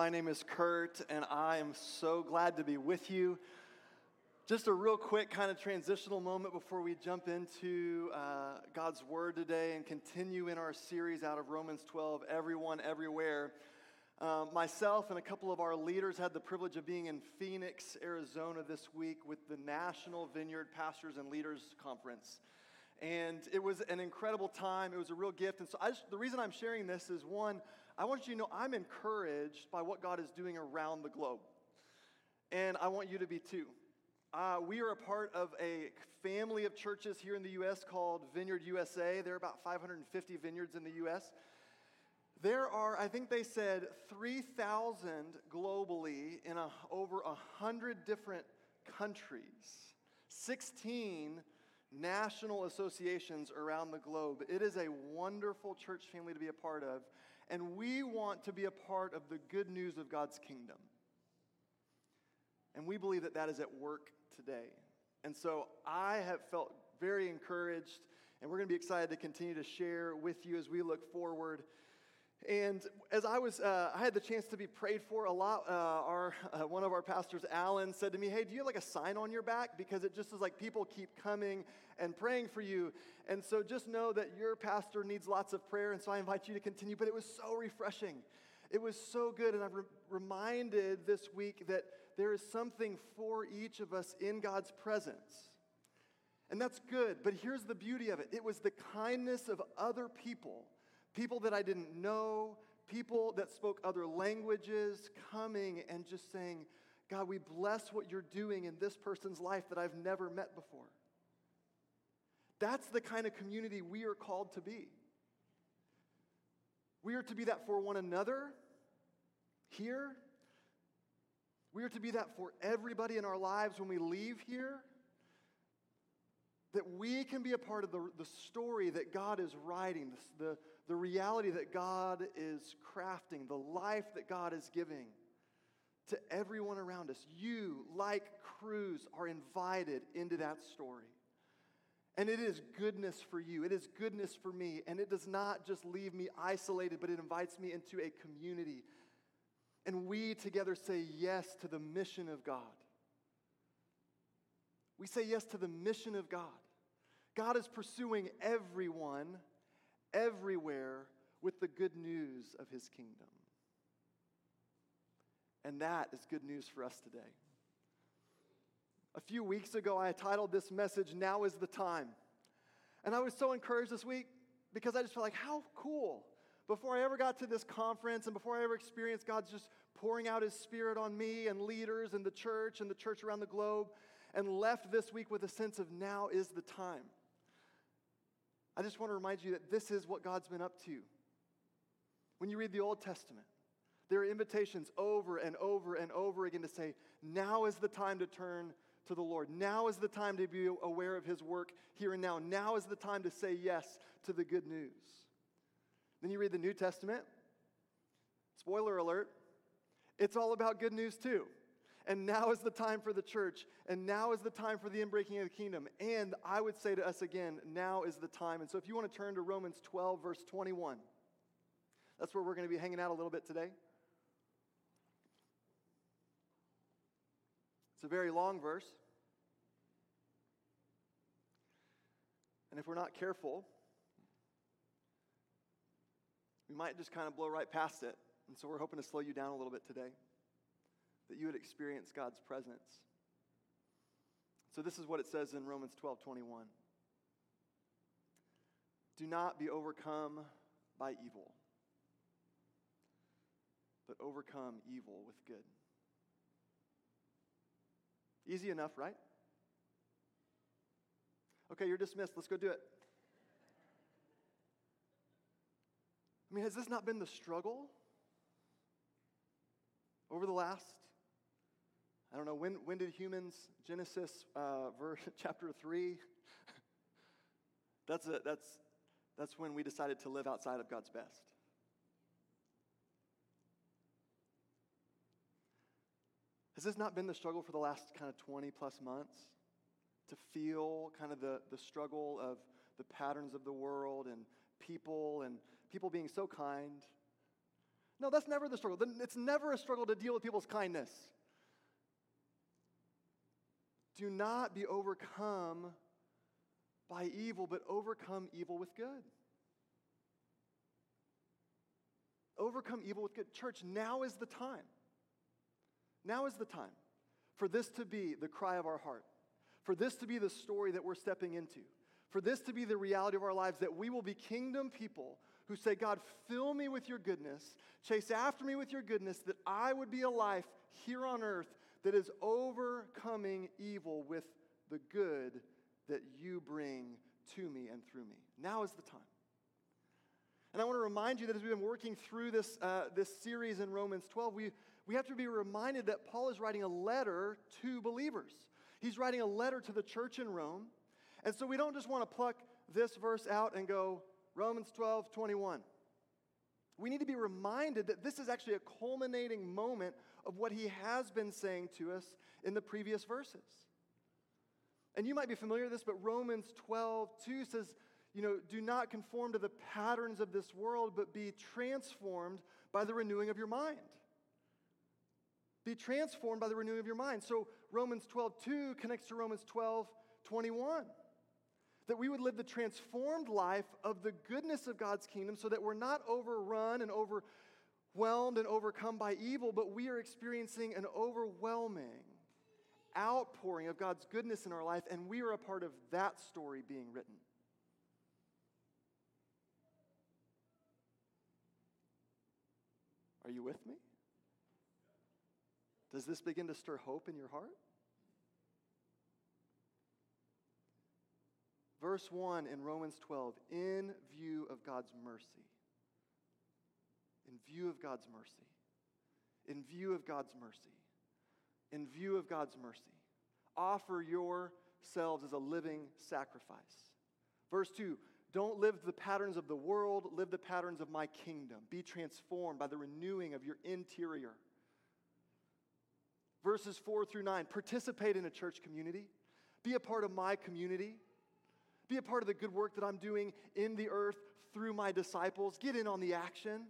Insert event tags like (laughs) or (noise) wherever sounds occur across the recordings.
My name is Kurt, and I am so glad to be with you. Just a real quick kind of transitional moment before we jump into uh, God's Word today and continue in our series out of Romans 12 Everyone, Everywhere. Um, myself and a couple of our leaders had the privilege of being in Phoenix, Arizona this week with the National Vineyard Pastors and Leaders Conference. And it was an incredible time. It was a real gift. And so just, the reason I'm sharing this is one, I want you to know I'm encouraged by what God is doing around the globe. And I want you to be too. Uh, we are a part of a family of churches here in the U.S. called Vineyard USA. There are about 550 vineyards in the U.S. There are, I think they said, 3,000 globally in a, over 100 different countries. 16 national associations around the globe. It is a wonderful church family to be a part of, and we want to be a part of the good news of God's kingdom. And we believe that that is at work today. And so I have felt very encouraged, and we're going to be excited to continue to share with you as we look forward and as I was, uh, I had the chance to be prayed for a lot. Uh, our (laughs) uh, one of our pastors, Alan, said to me, "Hey, do you have like a sign on your back? Because it just is like people keep coming and praying for you. And so just know that your pastor needs lots of prayer. And so I invite you to continue. But it was so refreshing. It was so good. And I'm re- reminded this week that there is something for each of us in God's presence. And that's good. But here's the beauty of it. It was the kindness of other people." People that I didn't know, people that spoke other languages coming and just saying, God, we bless what you're doing in this person's life that I've never met before. That's the kind of community we are called to be. We are to be that for one another here. We are to be that for everybody in our lives when we leave here that we can be a part of the, the story that God is writing, the, the, reality that God is crafting, the life that God is giving to everyone around us. You, like Cruz, are invited into that story. And it is goodness for you. It is goodness for me. And it does not just leave me isolated, but it invites me into a community. And we together say yes to the mission of God. We say yes to the mission of God. God is pursuing everyone, everywhere, with the good news of his kingdom. And that is good news for us today. A few weeks ago, I titled this message, Now is the Time. And I was so encouraged this week because I just felt like, how cool. Before I ever got to this conference and before I ever experienced God's just pouring out His Spirit on me and leaders and the church and the church around the globe, and left this week with a sense of now is the time. I just want to remind you that this is what God's been up to. When you read the Old Testament, there are invitations over and over and over again to say, now is the time to turn to the Lord. Now is the time to be aware of His work here and now. Now is the time to say yes to the good news. Then you read the New Testament. Spoiler alert, it's all about good news too. And now is the time for the church. And now is the time for the inbreaking of the kingdom. And I would say to us again, now is the time. And so if you want to turn to Romans 12, verse 21, that's where we're going to be hanging out a little bit today. It's a very long verse. And if we're not careful, we might just kind of blow right past it. And so we're hoping to slow you down a little bit today that you would experience God's presence. So this is what it says in Romans 12 21. Do not be overcome by evil, but overcome evil with good. Easy enough, right? Okay, you're dismissed. Let's go do it. I mean, has this not been the struggle over the last I don't know, when, when did humans, Genesis uh, verse, (laughs) chapter 3, that's, that's, that's when we decided to live outside of God's best. Has this not been the struggle for the last kind of 20 plus months? To feel kind of the, the struggle of the patterns of the world and people and people being so kind, No, that's never the struggle. It's never a struggle to deal with people's kindness. Do not be overcome by evil, but overcome evil with good. Overcome evil with good. Church, now is the time. Now is the time for this to be the cry of our heart, for this to be the story that we're stepping into, for this to be the reality of our lives that we will be kingdom people who say, God, fill me with your goodness, chase after me with your goodness, that I would be a life here on earth that is overcoming evil with the good that you bring to me and through me. Now is the time. And I want to remind you that as we've been working through this, uh, this series in Romans 12, we, we have to be reminded that Paul is writing a letter to believers. He's writing a letter to the church in Rome. And so we don't just want to pluck this verse out and go, Romans 12, 21. We need to be reminded that this is actually a culminating moment of what he has been saying to us in the previous verses. And you might be familiar with this, but Romans 12, 2 says, you know, do not conform to the patterns of this world, but be transformed by the renewing of your mind. Be transformed by the renewing of your mind. So Romans 12, 2 connects to Romans 12, 21. That we would live the transformed life of the goodness of God's kingdom so that we're not overrun and overwhelmed and overcome by evil, but we are experiencing an overwhelming outpouring of God's goodness in our life, and we are a part of that story being written. Are you with me? Does this begin to stir hope in your heart? Verse 1 in Romans 12, in view of God's mercy. In view of God's mercy. In view of God's mercy. In view of God's mercy. Offer yourselves as a living sacrifice. Verse 2 don't live the patterns of the world, live the patterns of my kingdom. Be transformed by the renewing of your interior. Verses 4 through 9 participate in a church community, be a part of my community, be a part of the good work that I'm doing in the earth through my disciples. Get in on the action,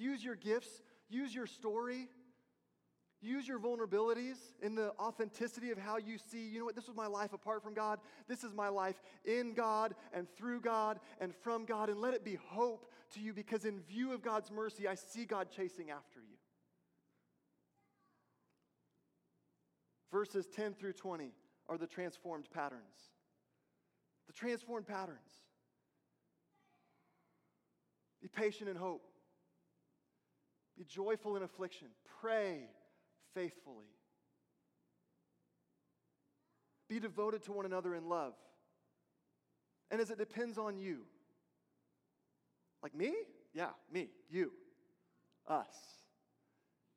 use your gifts, use your story. Use your vulnerabilities in the authenticity of how you see, you know what, this was my life apart from God. This is my life in God and through God and from God. And let it be hope to you because, in view of God's mercy, I see God chasing after you. Verses 10 through 20 are the transformed patterns. The transformed patterns. Be patient in hope. Be joyful in affliction. Pray faithfully. Be devoted to one another in love. And as it depends on you, like me? Yeah, me, you, us.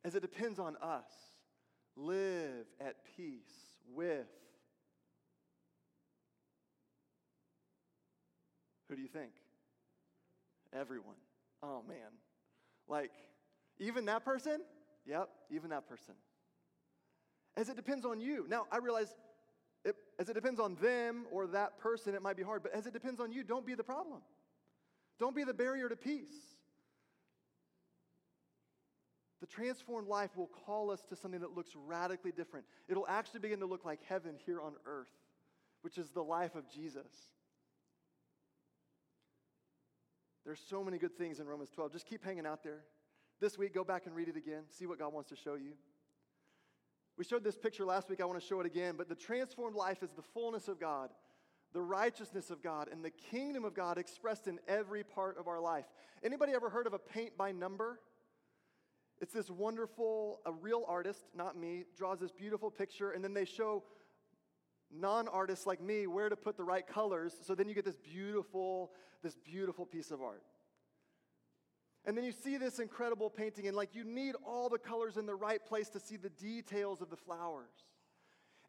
As it depends on us, live at peace with. Who do you think? Everyone. Oh man. Like, even that person? Yep, even that person. As it depends on you. Now, I realize it, as it depends on them or that person, it might be hard, but as it depends on you, don't be the problem. Don't be the barrier to peace. The transformed life will call us to something that looks radically different. It'll actually begin to look like heaven here on earth, which is the life of Jesus. There's so many good things in Romans 12. Just keep hanging out there. This week, go back and read it again. See what God wants to show you. We showed this picture last week. I want to show it again. But the transformed life is the fullness of God, the righteousness of God, and the kingdom of God expressed in every part of our life. Anybody ever heard of a paint by number? It's this wonderful, a real artist, not me, draws this beautiful picture, and then they show non artists like me where to put the right colors. So then you get this beautiful, this beautiful piece of art. And then you see this incredible painting, and like you need all the colors in the right place to see the details of the flowers.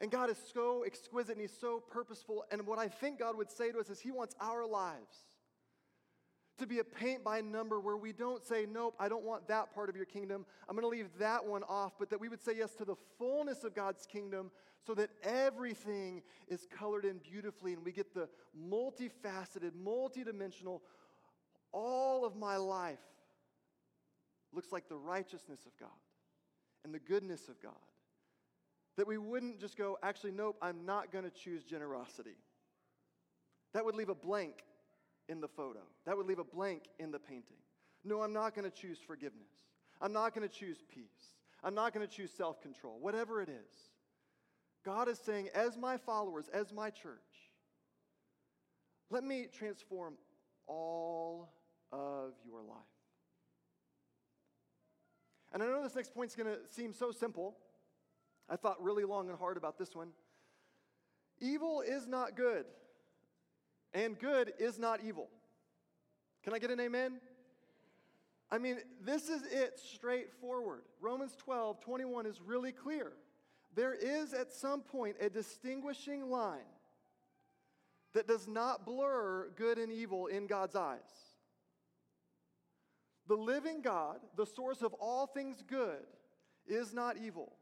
And God is so exquisite and He's so purposeful. And what I think God would say to us is He wants our lives to be a paint by number where we don't say, Nope, I don't want that part of your kingdom. I'm going to leave that one off. But that we would say yes to the fullness of God's kingdom so that everything is colored in beautifully and we get the multifaceted, multidimensional, all of my life looks like the righteousness of God and the goodness of God. That we wouldn't just go, actually, nope, I'm not going to choose generosity. That would leave a blank in the photo, that would leave a blank in the painting. No, I'm not going to choose forgiveness. I'm not going to choose peace. I'm not going to choose self control, whatever it is. God is saying, as my followers, as my church, let me transform all of your life. And I know this next point is going to seem so simple. I thought really long and hard about this one. Evil is not good, and good is not evil. Can I get an amen? I mean, this is it straightforward. Romans 12, 21 is really clear. There is at some point a distinguishing line that does not blur good and evil in God's eyes. The living God, the source of all things good, is not evil.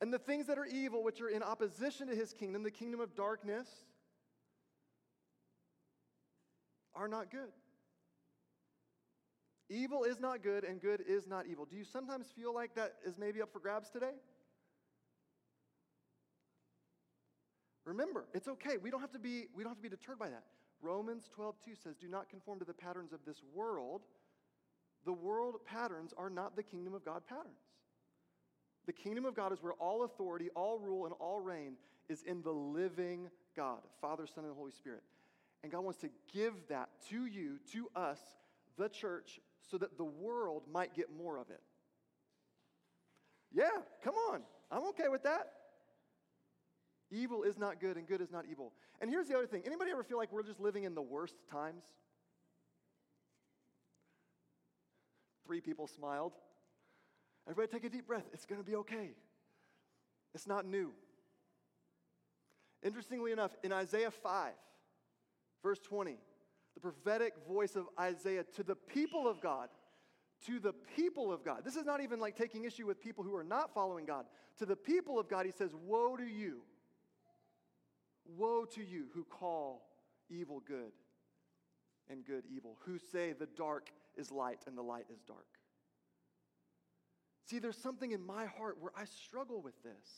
And the things that are evil, which are in opposition to his kingdom, the kingdom of darkness, are not good. Evil is not good, and good is not evil. Do you sometimes feel like that is maybe up for grabs today? Remember, it's okay. We don't have to be, we don't have to be deterred by that. Romans 12, 2 says, Do not conform to the patterns of this world. The world patterns are not the kingdom of God patterns. The kingdom of God is where all authority, all rule, and all reign is in the living God, Father, Son, and Holy Spirit. And God wants to give that to you, to us, the church, so that the world might get more of it. Yeah, come on. I'm okay with that. Evil is not good and good is not evil. And here's the other thing. Anybody ever feel like we're just living in the worst times? Three people smiled. Everybody take a deep breath. It's going to be okay. It's not new. Interestingly enough, in Isaiah 5, verse 20, the prophetic voice of Isaiah to the people of God, to the people of God. This is not even like taking issue with people who are not following God. To the people of God, he says, Woe to you Woe to you who call evil good and good evil, who say the dark is light and the light is dark. See, there's something in my heart where I struggle with this.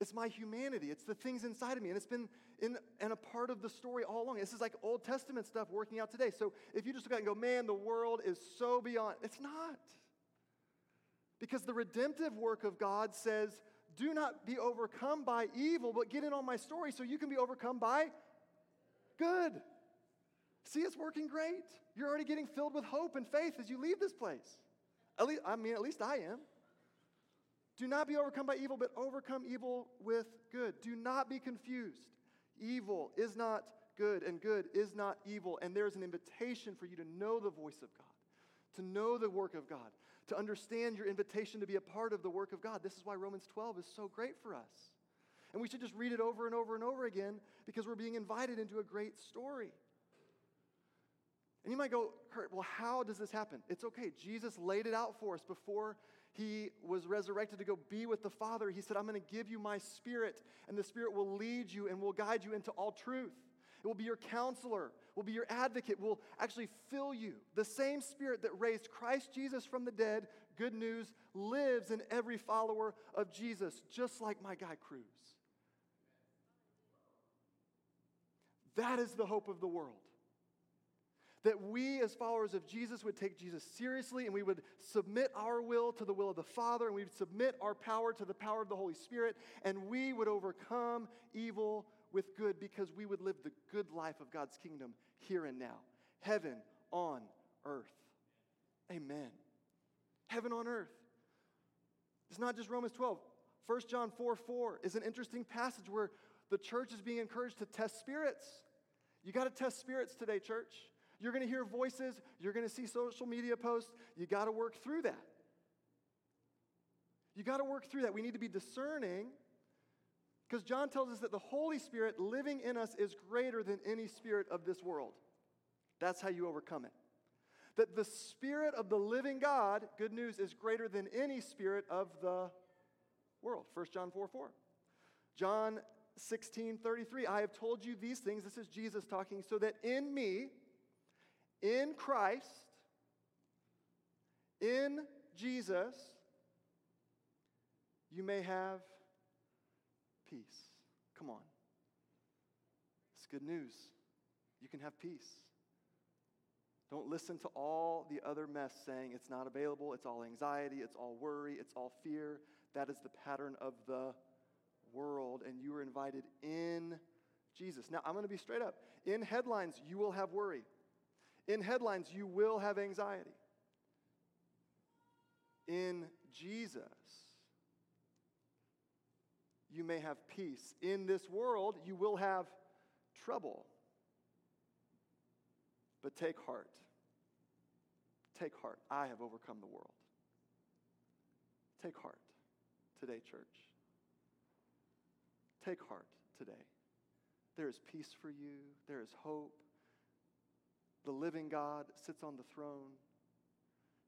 It's my humanity. It's the things inside of me. And it's been in and a part of the story all along. This is like Old Testament stuff working out today. So if you just look at it and go, man, the world is so beyond, it's not. Because the redemptive work of God says, do not be overcome by evil, but get in on my story so you can be overcome by good. See, it's working great. You're already getting filled with hope and faith as you leave this place. At least, I mean, at least I am. Do not be overcome by evil, but overcome evil with good. Do not be confused. Evil is not good, and good is not evil. And there is an invitation for you to know the voice of God, to know the work of God, to understand your invitation to be a part of the work of God. This is why Romans 12 is so great for us. And we should just read it over and over and over again because we're being invited into a great story. And you might go, Kurt, well, how does this happen? It's okay. Jesus laid it out for us before he was resurrected to go be with the Father. He said, I'm going to give you my spirit, and the spirit will lead you and will guide you into all truth. It will be your counselor, will be your advocate, will actually fill you. The same spirit that raised Christ Jesus from the dead, good news, lives in every follower of Jesus, just like my guy Cruz. That is the hope of the world. That we, as followers of Jesus, would take Jesus seriously and we would submit our will to the will of the Father and we would submit our power to the power of the Holy Spirit and we would overcome evil with good because we would live the good life of God's kingdom here and now. Heaven on earth. Amen. Heaven on earth. It's not just Romans 12. 1 John 4 4 is an interesting passage where the church is being encouraged to test spirits. You got to test spirits today, church. You're going to hear voices, you're going to see social media posts. You got to work through that. You got to work through that. We need to be discerning because John tells us that the Holy Spirit living in us is greater than any spirit of this world. That's how you overcome it. That the spirit of the living God, good news, is greater than any spirit of the world. 1 John 4 4. John 16 33. I have told you these things. This is Jesus talking, so that in me, in Christ, In Jesus, you may have peace. Come on. It's good news. You can have peace. Don't listen to all the other mess saying it's not available, it's all anxiety, it's all worry, it's all fear. That is the pattern of the world, and you are invited in Jesus. Now, I'm going to be straight up. In headlines, you will have worry. In headlines, you will have anxiety. In Jesus, you may have peace. In this world, you will have trouble. But take heart. Take heart. I have overcome the world. Take heart today, church. Take heart today. There is peace for you, there is hope. The living God sits on the throne,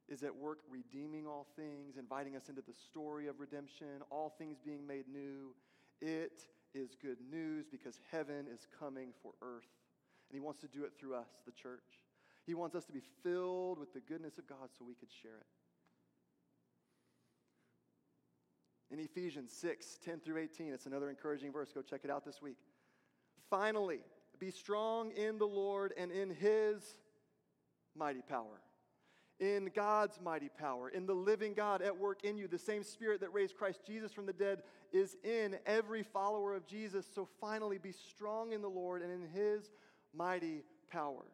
is at work redeeming all things, inviting us into the story of redemption, all things being made new. It is good news because heaven is coming for earth. And He wants to do it through us, the church. He wants us to be filled with the goodness of God so we could share it. In Ephesians 6 10 through 18, it's another encouraging verse. Go check it out this week. Finally, be strong in the Lord and in His mighty power. In God's mighty power, in the living God at work in you, the same Spirit that raised Christ Jesus from the dead is in every follower of Jesus. So finally, be strong in the Lord and in His mighty power.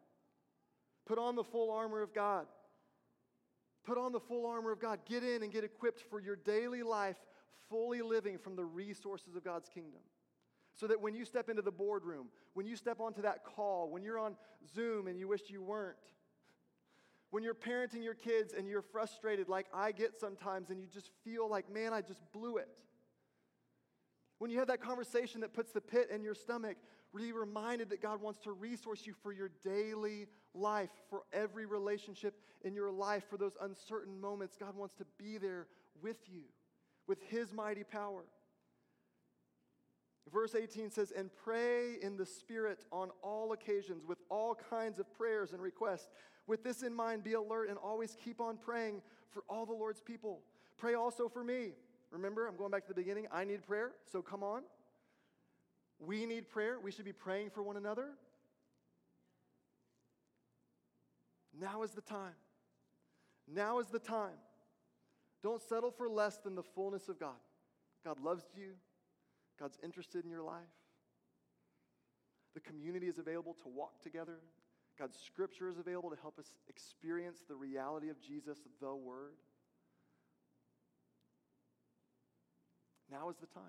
Put on the full armor of God. Put on the full armor of God. Get in and get equipped for your daily life, fully living from the resources of God's kingdom. So that when you step into the boardroom, when you step onto that call, when you're on Zoom and you wish you weren't, when you're parenting your kids and you're frustrated like I get sometimes and you just feel like, man, I just blew it. When you have that conversation that puts the pit in your stomach, be reminded that God wants to resource you for your daily life, for every relationship in your life, for those uncertain moments. God wants to be there with you, with His mighty power. Verse 18 says, And pray in the Spirit on all occasions with all kinds of prayers and requests. With this in mind, be alert and always keep on praying for all the Lord's people. Pray also for me. Remember, I'm going back to the beginning. I need prayer, so come on. We need prayer. We should be praying for one another. Now is the time. Now is the time. Don't settle for less than the fullness of God. God loves you, God's interested in your life. The community is available to walk together. God's scripture is available to help us experience the reality of Jesus, the Word. Now is the time.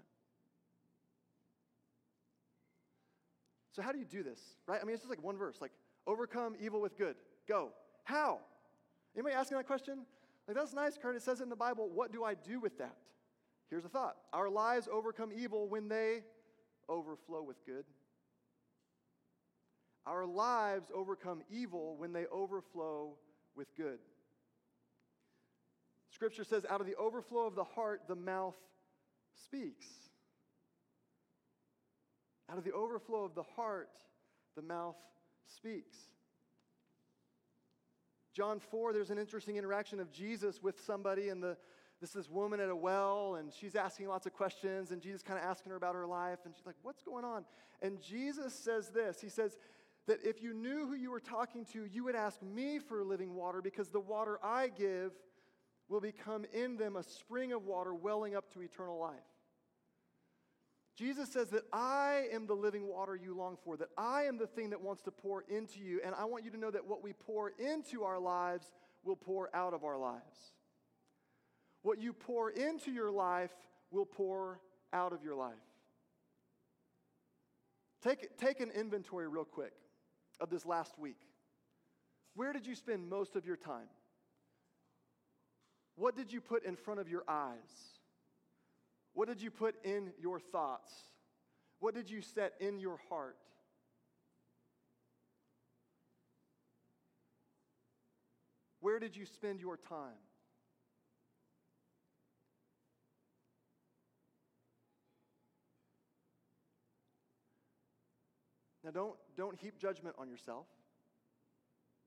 So, how do you do this, right? I mean, it's just like one verse like, overcome evil with good. Go. How? Anybody asking that question? Like, that's nice, Kurt. It says in the Bible. What do I do with that? Here's a thought Our lives overcome evil when they overflow with good. Our lives overcome evil when they overflow with good. Scripture says, out of the overflow of the heart, the mouth speaks. Out of the overflow of the heart, the mouth speaks. John 4, there's an interesting interaction of Jesus with somebody, and the, this is this woman at a well, and she's asking lots of questions, and Jesus kind of asking her about her life, and she's like, What's going on? And Jesus says this He says, that if you knew who you were talking to, you would ask me for living water because the water I give will become in them a spring of water welling up to eternal life. Jesus says that I am the living water you long for, that I am the thing that wants to pour into you. And I want you to know that what we pour into our lives will pour out of our lives. What you pour into your life will pour out of your life. Take, take an inventory real quick of this last week. Where did you spend most of your time? What did you put in front of your eyes? What did you put in your thoughts? What did you set in your heart? Where did you spend your time? Now, don't, don't heap judgment on yourself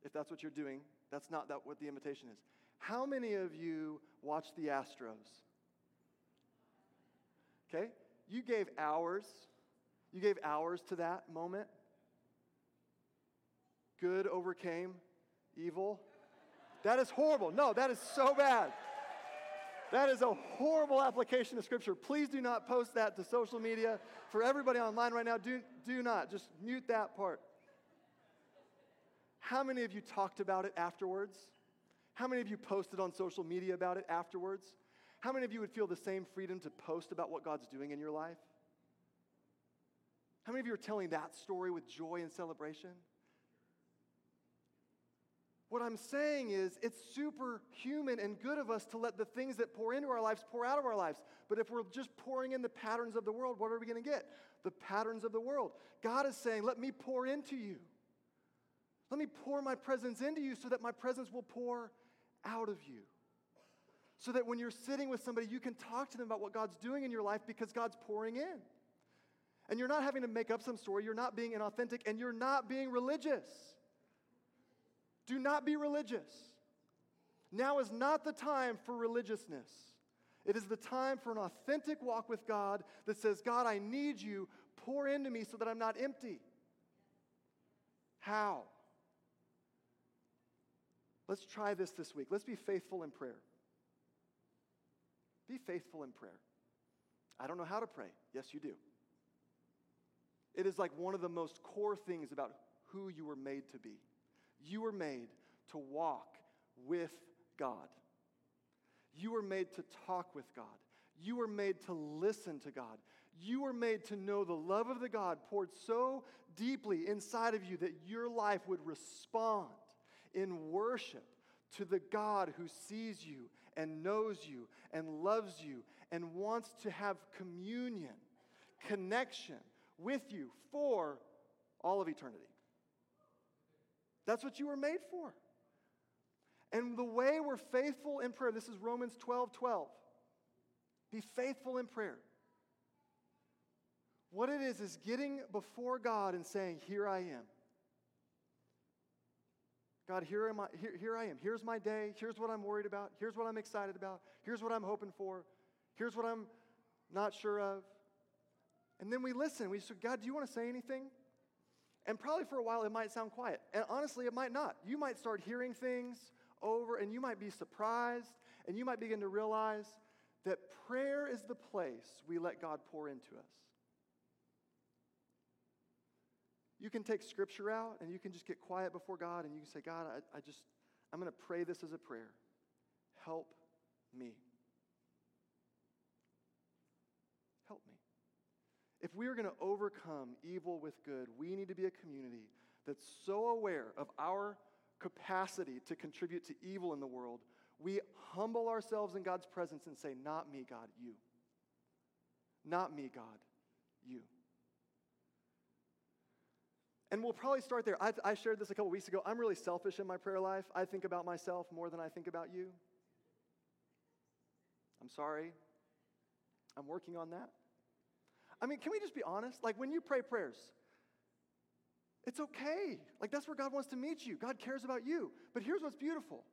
if that's what you're doing. That's not that what the invitation is. How many of you watch the Astros? Okay? You gave hours. You gave hours to that moment. Good overcame evil. That is horrible. No, that is so bad. That is a horrible application of Scripture. Please do not post that to social media. For everybody online right now, do, do not. Just mute that part. How many of you talked about it afterwards? How many of you posted on social media about it afterwards? How many of you would feel the same freedom to post about what God's doing in your life? How many of you are telling that story with joy and celebration? What I'm saying is, it's superhuman and good of us to let the things that pour into our lives pour out of our lives. But if we're just pouring in the patterns of the world, what are we going to get? The patterns of the world. God is saying, Let me pour into you. Let me pour my presence into you so that my presence will pour out of you. So that when you're sitting with somebody, you can talk to them about what God's doing in your life because God's pouring in. And you're not having to make up some story, you're not being inauthentic, and you're not being religious. Do not be religious. Now is not the time for religiousness. It is the time for an authentic walk with God that says, God, I need you. Pour into me so that I'm not empty. How? Let's try this this week. Let's be faithful in prayer. Be faithful in prayer. I don't know how to pray. Yes, you do. It is like one of the most core things about who you were made to be. You were made to walk with God. You were made to talk with God. You were made to listen to God. You were made to know the love of the God poured so deeply inside of you that your life would respond in worship to the God who sees you and knows you and loves you and wants to have communion, connection with you for all of eternity. That's what you were made for. And the way we're faithful in prayer, this is Romans 12 12. Be faithful in prayer. What it is, is getting before God and saying, Here I am. God, here, am I, here, here I am. Here's my day. Here's what I'm worried about. Here's what I'm excited about. Here's what I'm hoping for. Here's what I'm not sure of. And then we listen. We say, God, do you want to say anything? And probably for a while it might sound quiet. And honestly, it might not. You might start hearing things over and you might be surprised and you might begin to realize that prayer is the place we let God pour into us. You can take scripture out and you can just get quiet before God and you can say, God, I, I just, I'm going to pray this as a prayer. Help me. If we are going to overcome evil with good, we need to be a community that's so aware of our capacity to contribute to evil in the world, we humble ourselves in God's presence and say, Not me, God, you. Not me, God, you. And we'll probably start there. I, I shared this a couple weeks ago. I'm really selfish in my prayer life. I think about myself more than I think about you. I'm sorry. I'm working on that. I mean, can we just be honest? Like when you pray prayers, it's okay. Like that's where God wants to meet you. God cares about you. But here's what's beautiful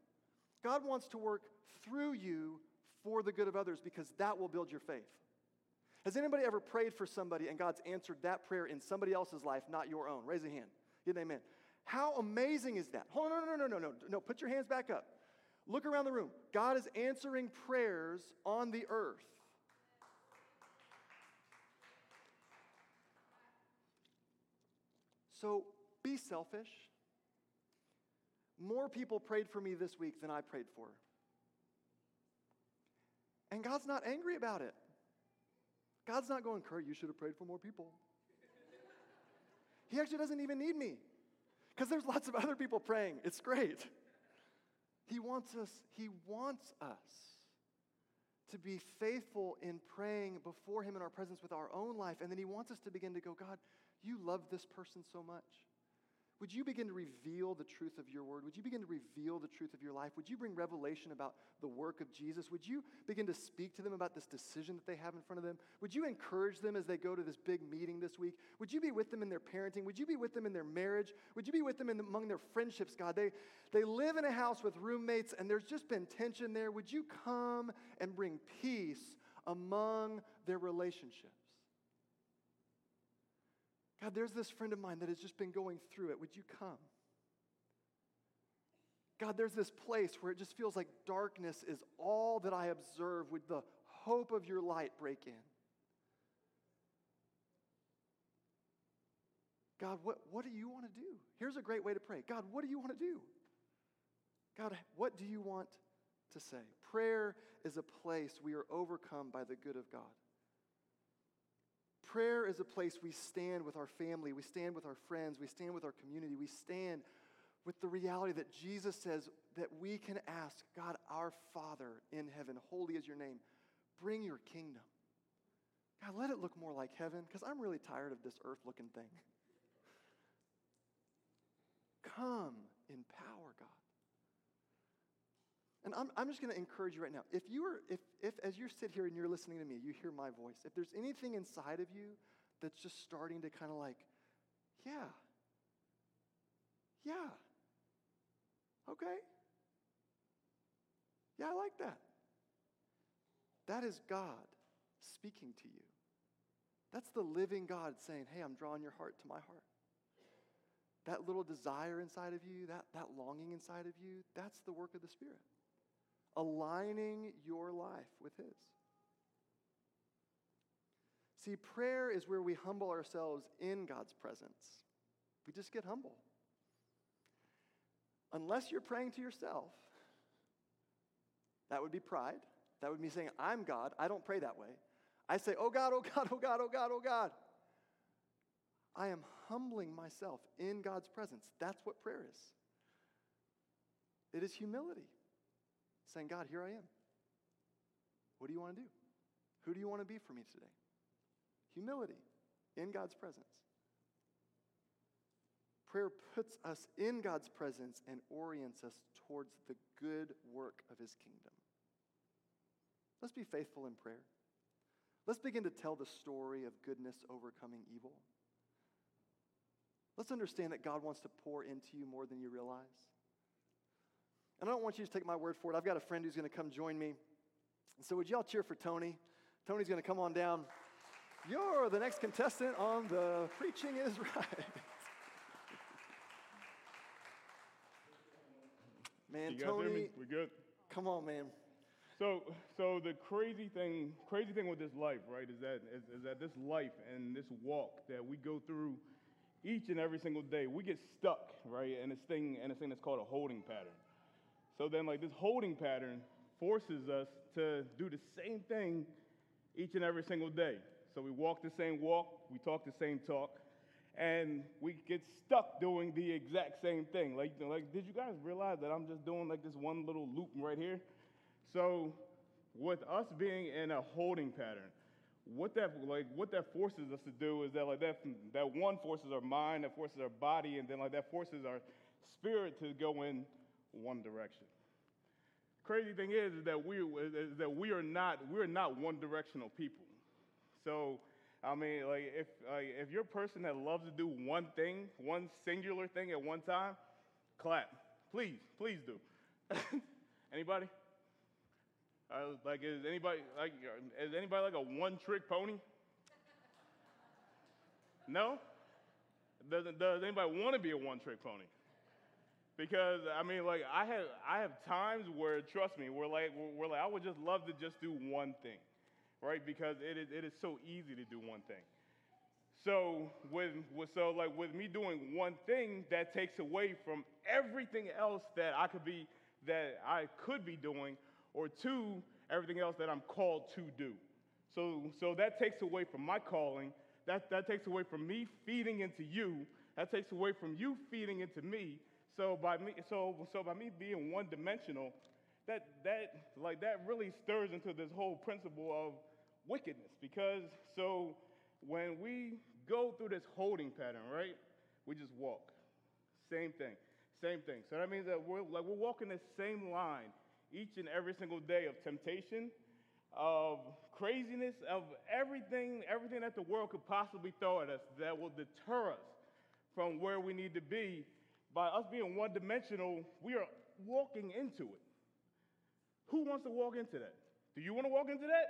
God wants to work through you for the good of others because that will build your faith. Has anybody ever prayed for somebody and God's answered that prayer in somebody else's life, not your own? Raise a hand. Get an amen. How amazing is that? Hold on, no, no, no, no, no, no. Put your hands back up. Look around the room. God is answering prayers on the earth. So be selfish. More people prayed for me this week than I prayed for. And God's not angry about it. God's not going, Kurt, you should have prayed for more people. he actually doesn't even need me because there's lots of other people praying. It's great. He wants us, he wants us to be faithful in praying before him in our presence with our own life. And then he wants us to begin to go, God, you love this person so much. Would you begin to reveal the truth of your word? Would you begin to reveal the truth of your life? Would you bring revelation about the work of Jesus? Would you begin to speak to them about this decision that they have in front of them? Would you encourage them as they go to this big meeting this week? Would you be with them in their parenting? Would you be with them in their marriage? Would you be with them in, among their friendships, God? They, they live in a house with roommates and there's just been tension there. Would you come and bring peace among their relationships? God, there's this friend of mine that has just been going through it. Would you come? God, there's this place where it just feels like darkness is all that I observe. Would the hope of your light break in? God, what, what do you want to do? Here's a great way to pray God, what do you want to do? God, what do you want to say? Prayer is a place we are overcome by the good of God. Prayer is a place we stand with our family, we stand with our friends, we stand with our community, we stand with the reality that Jesus says that we can ask God, our Father in heaven, holy is your name, bring your kingdom. God, let it look more like heaven because I'm really tired of this earth looking thing. Come in power, God. And I'm, I'm just going to encourage you right now. If you are, if, if as you sit here and you're listening to me, you hear my voice, if there's anything inside of you that's just starting to kind of like, yeah, yeah, okay, yeah, I like that. That is God speaking to you. That's the living God saying, hey, I'm drawing your heart to my heart. That little desire inside of you, that, that longing inside of you, that's the work of the Spirit aligning your life with His. See, prayer is where we humble ourselves in God's presence. We just get humble. Unless you're praying to yourself, that would be pride. That would be saying, I'm God. I don't pray that way. I say, Oh God, oh God, oh God, oh God, oh God. I am humbling myself in God's presence. That's what prayer is. It is humility saying, God, here I am. What do you want to do? Who do you want to be for me today? Humility in God's presence. Prayer puts us in God's presence and orients us towards the good work of his kingdom. Let's be faithful in prayer. Let's begin to tell the story of goodness overcoming evil. Let's understand that God wants to pour into you more than you realize. And I don't want you to take my word for it. I've got a friend who's going to come join me. And so, would y'all cheer for Tony? Tony's going to come on down. You're the next contestant on the Preaching is Right. (laughs) Man, Tony, we good? Come on, man. So, so the crazy thing, crazy thing with this life, right, is that is, is that this life and this walk that we go through each and every single day, we get stuck, right, in this thing, in this thing that's called a holding pattern. So then, like, this holding pattern forces us to do the same thing each and every single day. So we walk the same walk, we talk the same talk, and we get stuck doing the exact same thing. Like, like did you guys realize that I'm just doing like this one little loop right here? So, with us being in a holding pattern, what that like what that forces us to do is that like that that one forces our mind, that forces our body, and then like that forces our spirit to go in one direction. Crazy thing is, is that we is that we are not we're not one directional people. So I mean, like if like, if you're a person that loves to do one thing, one singular thing at one time, clap, please, please do. (laughs) anybody? Uh, like is anybody like is anybody like a one-trick pony? No. Does, does anybody want to be a one-trick pony? Because I mean, like I have I have times where trust me, we're like we're like I would just love to just do one thing, right? Because it is it is so easy to do one thing. So with, with so like with me doing one thing, that takes away from everything else that I could be that I could be doing, or two, everything else that I'm called to do. So so that takes away from my calling. That that takes away from me feeding into you. That takes away from you feeding into me. So by me, so so by me being one dimensional, that that like that really stirs into this whole principle of wickedness. Because so when we go through this holding pattern, right, we just walk. Same thing. Same thing. So that means that we're like we're walking the same line each and every single day of temptation, of craziness, of everything, everything that the world could possibly throw at us that will deter us from where we need to be. By us being one dimensional, we are walking into it. Who wants to walk into that? Do you want to walk into that?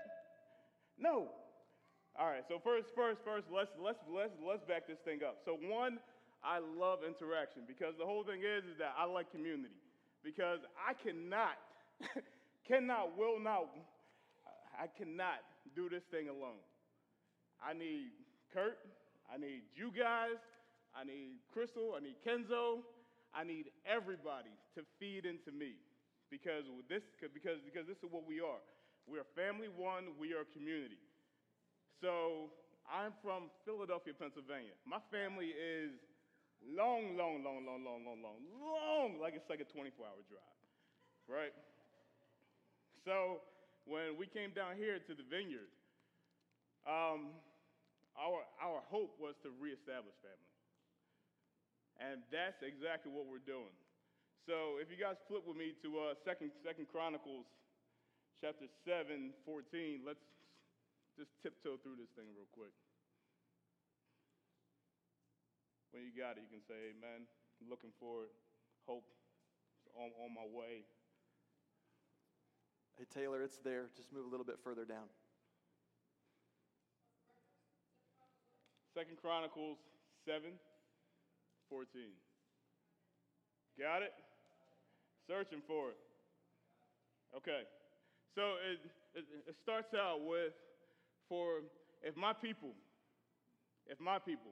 No. All right, so first, first, first, let's let's let's let's back this thing up. So one, I love interaction because the whole thing is is that I like community. Because I cannot, (laughs) cannot, will not, I cannot do this thing alone. I need Kurt, I need you guys, I need Crystal, I need Kenzo, I need everybody to feed into me. Because this because because this is what we are. We are family one, we are community. So I'm from Philadelphia, Pennsylvania. My family is long, long, long, long, long, long, long, long, like it's like a 24 hour drive, right? So when we came down here to the vineyard, um, our, our hope was to reestablish family. And that's exactly what we're doing. So if you guys flip with me to uh, Second, Second Chronicles chapter 7, 14. Let's just tiptoe through this thing real quick. When you got it, you can say amen. Looking for it. Hope on, on my way. Hey, Taylor, it's there. Just move a little bit further down. Second Chronicles 7, 14. Got it? Searching for it. Okay. So it, it, it starts out with for if my people, if my people,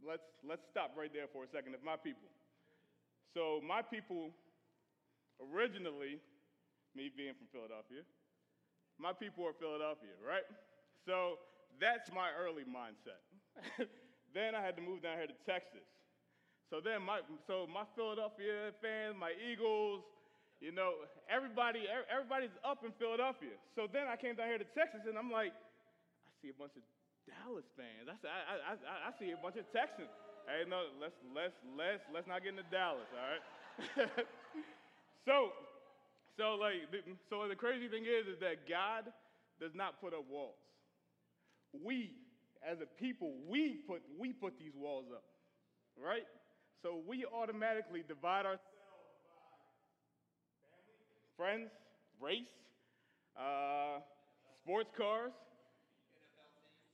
let's, let's stop right there for a second. If my people. So my people, originally, me being from Philadelphia, my people are Philadelphia, right? So that's my early mindset. (laughs) then I had to move down here to Texas. So then my so my Philadelphia fans, my Eagles, you know, everybody, everybody's up in Philadelphia. So then I came down here to Texas, and I'm like, I see a bunch of Dallas fans. I, I, I, I see a bunch of Texans. Hey, no, let's let's let's let's not get into Dallas, all right? (laughs) so, so like, so the crazy thing is, is that God does not put up walls. We, as a people, we put we put these walls up, right? So we automatically divide ourselves friends, race, uh, sports cars,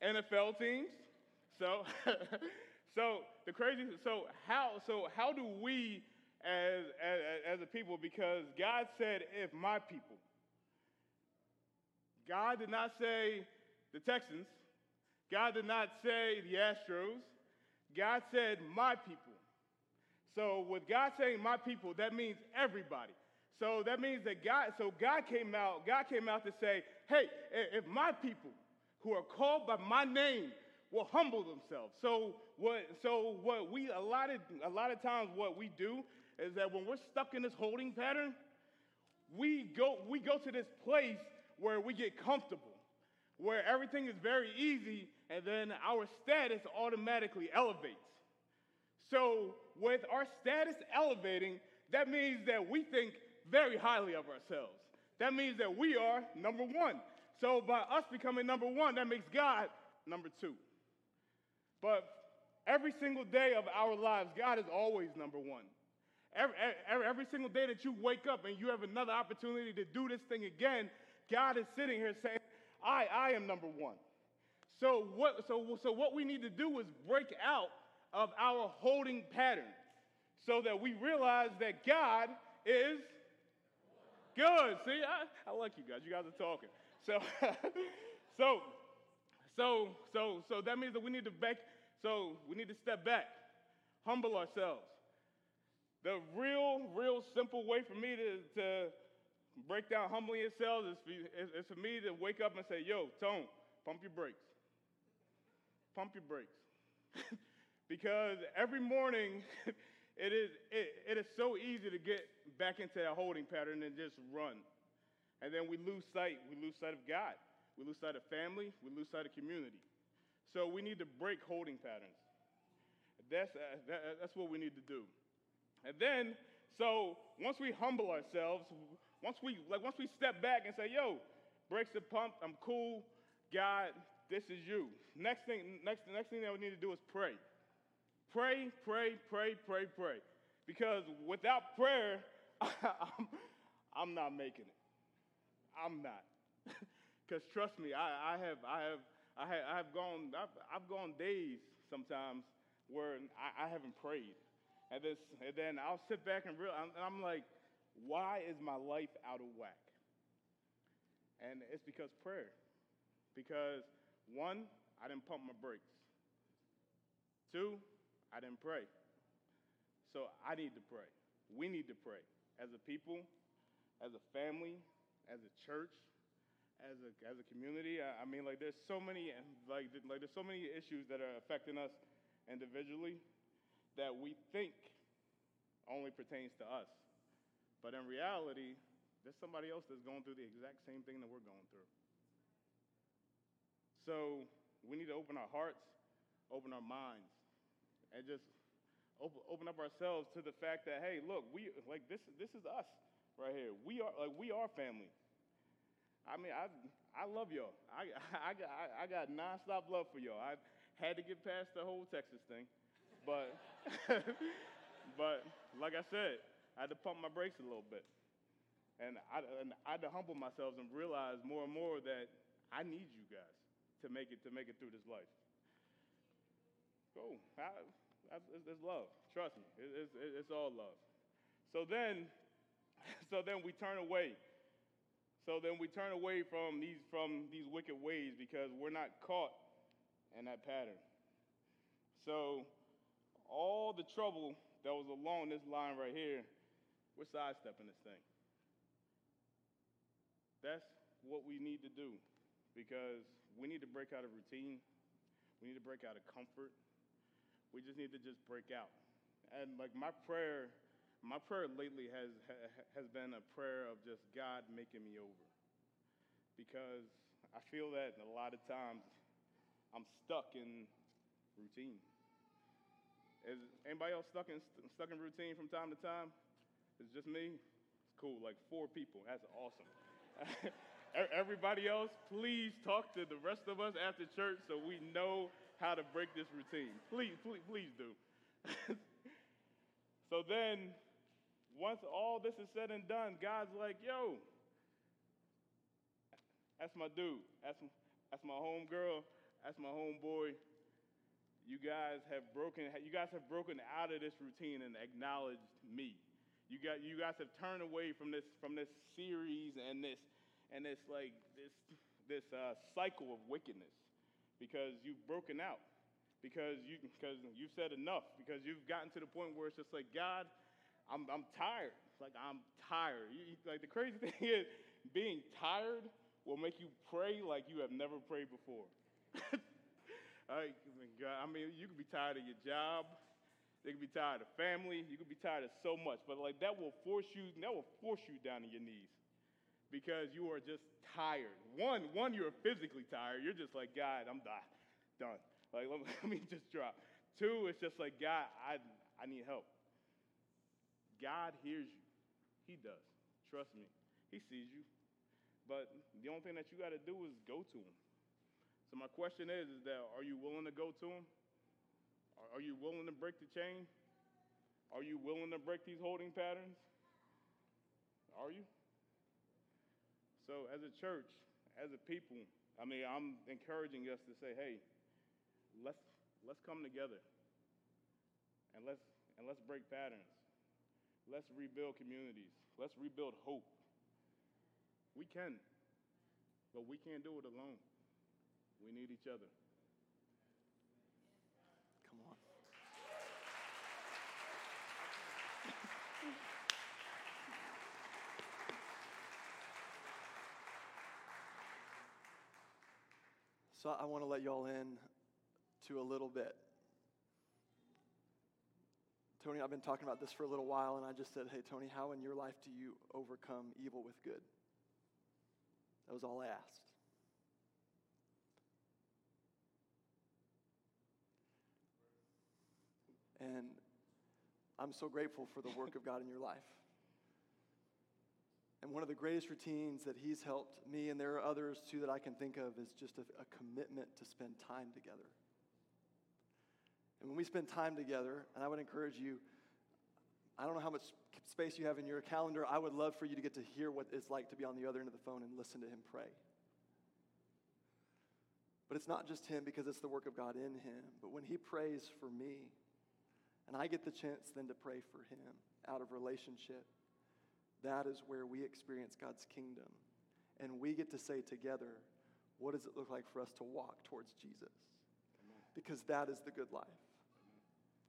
NFL teams. So, (laughs) so the crazy. So how? So how do we, as, as as a people, because God said, "If my people." God did not say the Texans. God did not say the Astros. God said, my people. So, with God saying my people, that means everybody. So that means that God, so God came out, God came out to say, hey, if my people who are called by my name will humble themselves. So what so what we a lot of a lot of times what we do is that when we're stuck in this holding pattern, we go we go to this place where we get comfortable, where everything is very easy, and then our status automatically elevates. So with our status elevating, that means that we think very highly of ourselves. That means that we are number one. So by us becoming number one, that makes God number two. But every single day of our lives, God is always number one. Every, every, every, single day that you wake up and you have another opportunity to do this thing again, God is sitting here saying, I, I am number one. So what, so, so what we need to do is break out of our holding pattern so that we realize that God is Good. See, I, I like you guys. You guys are talking. So, (laughs) so, so, so, so that means that we need to back. So we need to step back, humble ourselves. The real, real simple way for me to, to break down humbling yourselves is for, is, is for me to wake up and say, "Yo, Tone, pump your brakes. Pump your brakes." (laughs) because every morning (laughs) it is, it, it is so easy to get back into that holding pattern and just run. And then we lose sight. We lose sight of God. We lose sight of family. We lose sight of community. So we need to break holding patterns. That's, uh, that, that's what we need to do. And then, so once we humble ourselves, once we like once we step back and say, "Yo, brakes the pump, I'm cool. God, this is you." Next thing, next, next thing that we need to do is pray. Pray, pray, pray, pray, pray. Because without prayer, (laughs) I'm, I'm not making it. I'm not. (laughs) Because trust me, I, I, have, I, have, I, have, I have gone, I've, I've gone days sometimes where I, I haven't prayed. And, this, and then I'll sit back and realize, and I'm like, why is my life out of whack? And it's because prayer. Because one, I didn't pump my brakes. Two, I didn't pray. So I need to pray. We need to pray as a people, as a family, as a church, as a, as a community. I, I mean, like, there's so many, like, like, there's so many issues that are affecting us individually that we think only pertains to us. But in reality, there's somebody else that's going through the exact same thing that we're going through. So we need to open our hearts, open our minds, and just open, open up ourselves to the fact that, hey, look, we like this this is us right here. We are like we are family. I mean, I I love y'all. I (laughs) I got I, I got nonstop love for y'all. I had to get past the whole Texas thing, but (laughs) but like I said, I had to pump my brakes a little bit, and I and I had to humble myself and realize more and more that I need you guys to make it to make it through this life. Go. it's, love. Trust me. It's, it's all love. So then, (laughs) so then we turn away. So then we turn away from these from these wicked ways because we're not caught in that pattern. So all the trouble that was along this line right here, we're sidestepping this thing. That's what we need to do because we need to break out of routine. We need to break out of comfort. We just need to just break out. And like my prayer, my prayer lately has has been a prayer of just God making me over. Because I feel that a lot of times I'm stuck in routine. Is anybody else stuck in stuck in routine from time to time? It's just me. It's cool. Like four people. That's awesome. (laughs) Everybody else, please talk to the rest of us after church so we know how to break this routine. Please, please, please do. (laughs) so then, once all this is said and done, God's like, yo, that's my dude. That's, that's my home girl. That's my homeboy. You guys have broken. You guys have broken out of this routine and acknowledged me. You got. You guys have turned away from this from this series and this and it's like this, this uh, cycle of wickedness because you've broken out, because, you, because you've said enough, because you've gotten to the point where it's just like, God, I'm, I'm tired. Like, I'm tired. You, like, the crazy (laughs) thing is, being tired will make you pray like you have never prayed before. (laughs) I mean, you could be tired of your job. You could be tired of family. You could be tired of so much. But like that will force you, that will force you down to your knees because you are just tired. One, one, you're physically tired. You're just like, God, I'm done. Like, (laughs) let me, let me just drop. Two, it's just like, God, I, I need help. God hears you. He does. Trust me. He sees you. But the only thing that you got to do is go to him. So my question is, is that are you willing to go to him? Are you willing to break the chain? Are you willing to break these holding patterns? Are you? So, as a church, as a people, I mean, I'm encouraging us to say, hey, let's, let's come together and let's, and let's break patterns. Let's rebuild communities. Let's rebuild hope. We can, but we can't do it alone. We need each other. Come on. So I want to let y'all in to a little bit. Tony, I've been talking about this for a little while, and I just said, Hey, Tony, how in your life do you overcome evil with good? That was all I asked. And I'm so grateful for the work of God in your life. And one of the greatest routines that he's helped me, and there are others too that I can think of, is just a, a, commitment to spend time together. And when we spend time together, and I would encourage you, I don't know how much space you have in your calendar. I would love for you to get to hear what it's like to be on the other end of the phone and listen to him pray. But it's not just him because it's the work of God in him. But when he prays for me, and I get the chance then to pray for him out of relationship, that is where we experience God's kingdom. And we get to say together, what does it look like for us to walk towards Jesus? Because that is the good life.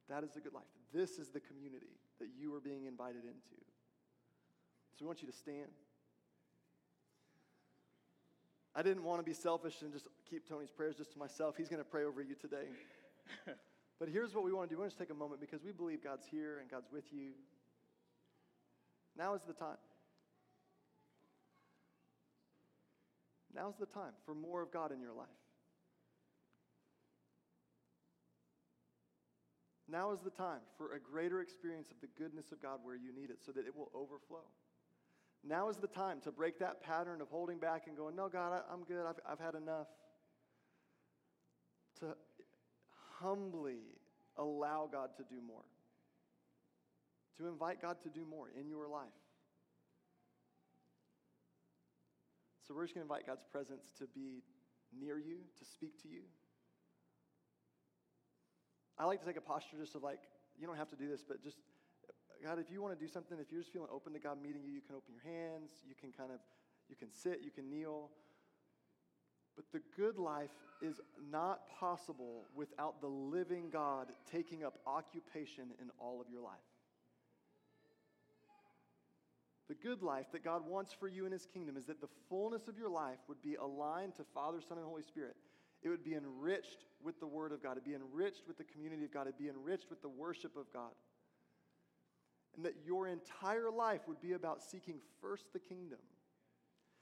That is the good life. This is the community that you are being invited into. So we want you to stand. I didn't want to be selfish and just keep Tony's prayers just to myself. He's going to pray over you today. (laughs) but here's what we want to do. We want to take a moment because we believe God's here and God's with you. Now is the time. Now's the time for more of God in your life. Now is the time for a greater experience of the goodness of God where you need it so that it will overflow. Now is the time to break that pattern of holding back and going, No, God, I, am good. I've, I've had enough. To humbly allow God to do more to invite God to do more in your life. So we're just going to invite God's presence to be near you, to speak to you. I like to take a posture just of like, you don't have to do this, but just, God, if you want to do something, if you're just feeling open to God meeting you, you can open your hands, you can kind of, you can sit, you can kneel. But the good life is not possible without the living God taking up occupation in all of your life. The good life that God wants for you in His kingdom is that the fullness of your life would be aligned to Father, Son, and Holy Spirit. It would be enriched with the Word of God. It'd be enriched with the community of God. It'd be enriched with the worship of God. And that your entire life would be about seeking first the kingdom.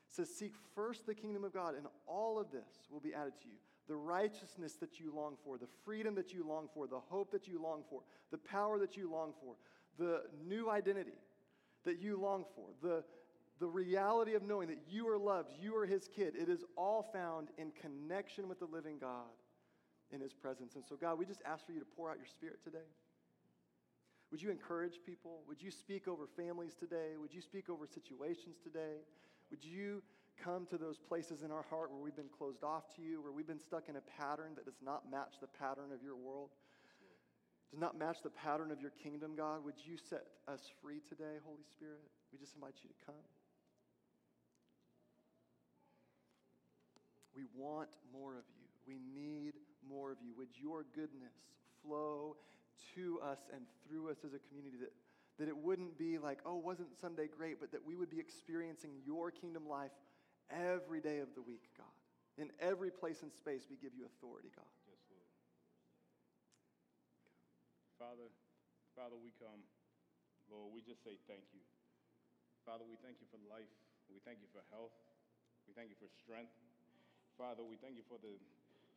It says, Seek first the kingdom of God, and all of this will be added to you. The righteousness that you long for, the freedom that you long for, the hope that you long for, the power that you long for, the new identity that you long for, the, the reality of knowing that you are loved, you are his kid, it is all found in connection with the living God in his presence. And so, God, we just ask for you to pour out your spirit today. Would you encourage people? Would you speak over families today? Would you speak over situations today? Would you come to those places in our heart where we've been closed off to you, where we've been stuck in a pattern that does not match the pattern of your world? Does not match the pattern of your kingdom, God, would you set us free today, Holy Spirit? We just invite you to come. We want more of you. We need more of you. Would your goodness flow to us and through us as a community that, that it wouldn't be like, oh, wasn't Sunday great, but that we would be experiencing your kingdom life every day of the week, God. In every place and space, we give you authority, God. Father, Father, we come. Lord, we just say thank you. Father, we thank you for life. We thank you for health. We thank you for strength. Father, we thank you for the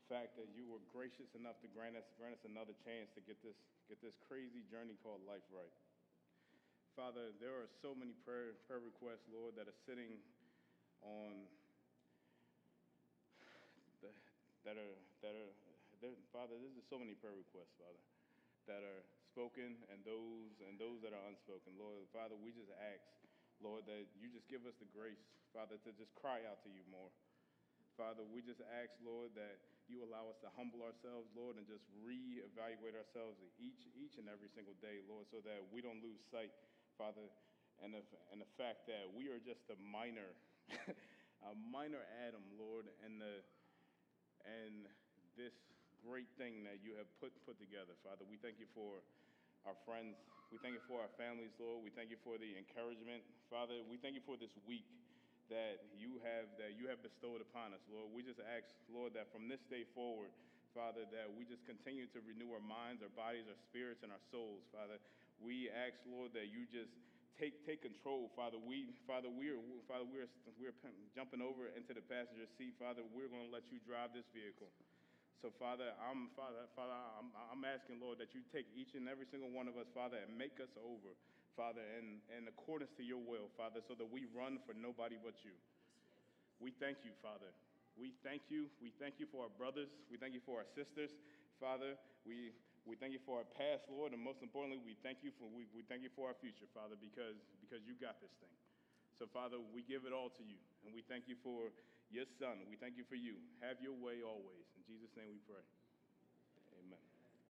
fact that you were gracious enough to grant us, grant us another chance to get this, get this crazy journey called life right. Father, there are so many prayer, prayer requests, Lord, that are sitting on the, that are that are Father, there's so many prayer requests, Father that are spoken and those and those that are unspoken. Lord, Father, we just ask, Lord, that you just give us the grace, Father, to just cry out to you more. Father, we just ask, Lord, that you allow us to humble ourselves, Lord, and just reevaluate ourselves each each and every single day, Lord, so that we don't lose sight, Father, and the, and the fact that we are just a minor, (laughs) a minor atom, Lord, and the and this great thing that you have put, put together, Father. We thank you for our friends. We thank you for our families, Lord. We thank you for the encouragement, Father. We thank you for this week that you have that you have bestowed upon us, Lord. We just ask, Lord, that from this day forward, Father, that we just continue to renew our minds, our bodies, our spirits, and our souls, Father. We ask, Lord, that you just take take control, Father. We, Father, we are, Father, we're we're jumping over into the passenger seat, Father. We're going to let you drive this vehicle. So, Father, I'm Father, Father, I'm, I'm asking, Lord, that you take each and every single one of us, Father, and make us over, Father, in, in accordance to your will, Father, so that we run for nobody but you. We thank you, Father. We thank you. We thank you for our brothers. We thank you for our sisters, Father. We we thank you for our past, Lord, and most importantly, we thank you for we, we thank you for our future, Father, because because you got this thing. So, Father, we give it all to you, and we thank you for your Son. We thank you for you. Have your way always. In Jesus' name we pray.